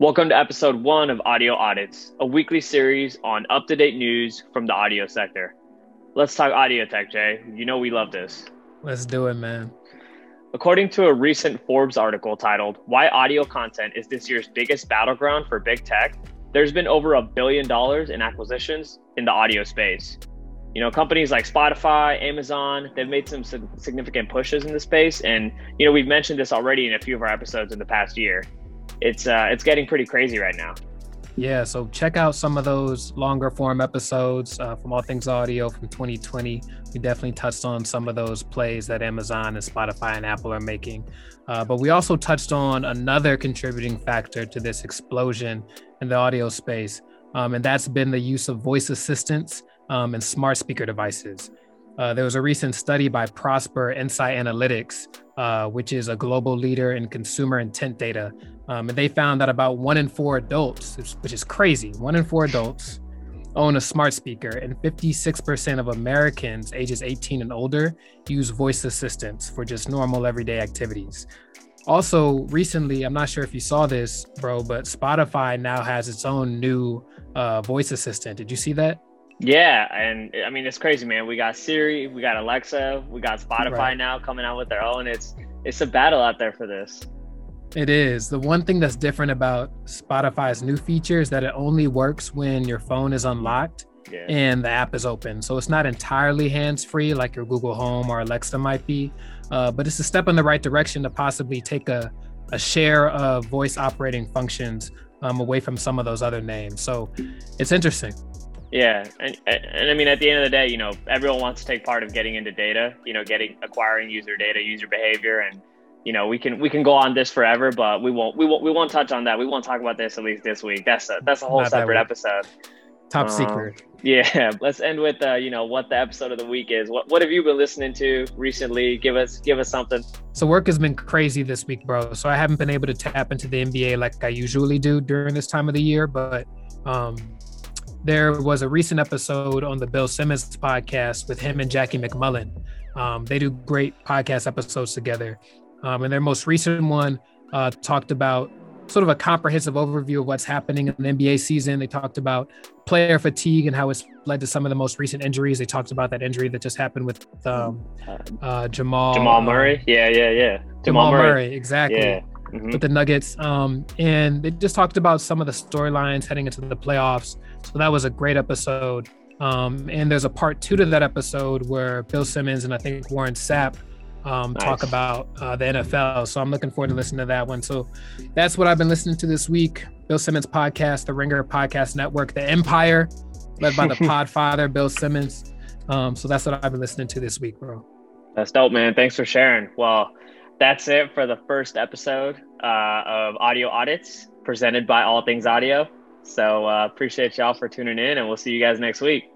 Welcome to episode one of Audio Audits, a weekly series on up to date news from the audio sector. Let's talk audio tech, Jay. You know we love this. Let's do it, man. According to a recent Forbes article titled Why Audio Content is This Year's Biggest Battleground for Big Tech, there's been over a billion dollars in acquisitions in the audio space. You know, companies like Spotify, Amazon, they've made some significant pushes in the space. And, you know, we've mentioned this already in a few of our episodes in the past year it's uh, it's getting pretty crazy right now. Yeah, so check out some of those longer form episodes uh, from All Things Audio from 2020. We definitely touched on some of those plays that Amazon and Spotify and Apple are making. Uh, but we also touched on another contributing factor to this explosion in the audio space, um, and that's been the use of voice assistants um, and smart speaker devices. Uh, there was a recent study by Prosper Insight Analytics, uh, which is a global leader in consumer intent data. Um, and they found that about one in four adults, which is crazy, one in four adults own a smart speaker, and 56% of Americans ages 18 and older use voice assistants for just normal everyday activities. Also, recently, I'm not sure if you saw this, bro, but Spotify now has its own new uh, voice assistant. Did you see that? Yeah, and I mean it's crazy, man. We got Siri, we got Alexa, we got Spotify right. now coming out with their own. It's it's a battle out there for this. It is. The one thing that's different about Spotify's new feature is that it only works when your phone is unlocked yeah. and the app is open. So it's not entirely hands-free like your Google Home or Alexa might be, uh, but it's a step in the right direction to possibly take a a share of voice operating functions um, away from some of those other names. So it's interesting. Yeah, and, and I mean, at the end of the day, you know, everyone wants to take part of getting into data. You know, getting acquiring user data, user behavior, and you know, we can we can go on this forever, but we won't we won't we won't touch on that. We won't talk about this at least this week. That's a that's a whole Not separate episode. Top um, secret. Yeah, let's end with uh, you know what the episode of the week is. What what have you been listening to recently? Give us give us something. So work has been crazy this week, bro. So I haven't been able to tap into the NBA like I usually do during this time of the year, but um there was a recent episode on the Bill Simmons podcast with him and Jackie MacMullan Um, they do great podcast episodes together. Um, and their most recent one uh, talked about sort of a comprehensive overview of what's happening in the NBA season. They talked about player fatigue and how it's led to some of the most recent injuries. They talked about that injury that just happened with um, uh, Jamal Jamal Murray. Yeah, yeah, yeah. Jamal, Jamal Murray. Murray. exactly. Yeah. Mm-hmm. With the Nuggets, um, and they just talked about some of the storylines heading into the playoffs. So that was a great episode. Um, and there's a part two to that episode where Bill Simmons and I think Warren Sapp um, nice. talk about uh, the NFL. So I'm looking forward to listening to that one. So that's what I've been listening to this week. Bill Simmons podcast, the Ringer Podcast Network, the Empire, led by the Podfather, Bill Simmons. Um, so that's what I've been listening to this week, bro. That's dope, man. Thanks for sharing. Well, that's it for the first episode uh, of Audio Audits presented by All Things Audio. So uh, appreciate y'all for tuning in, and we'll see you guys next week.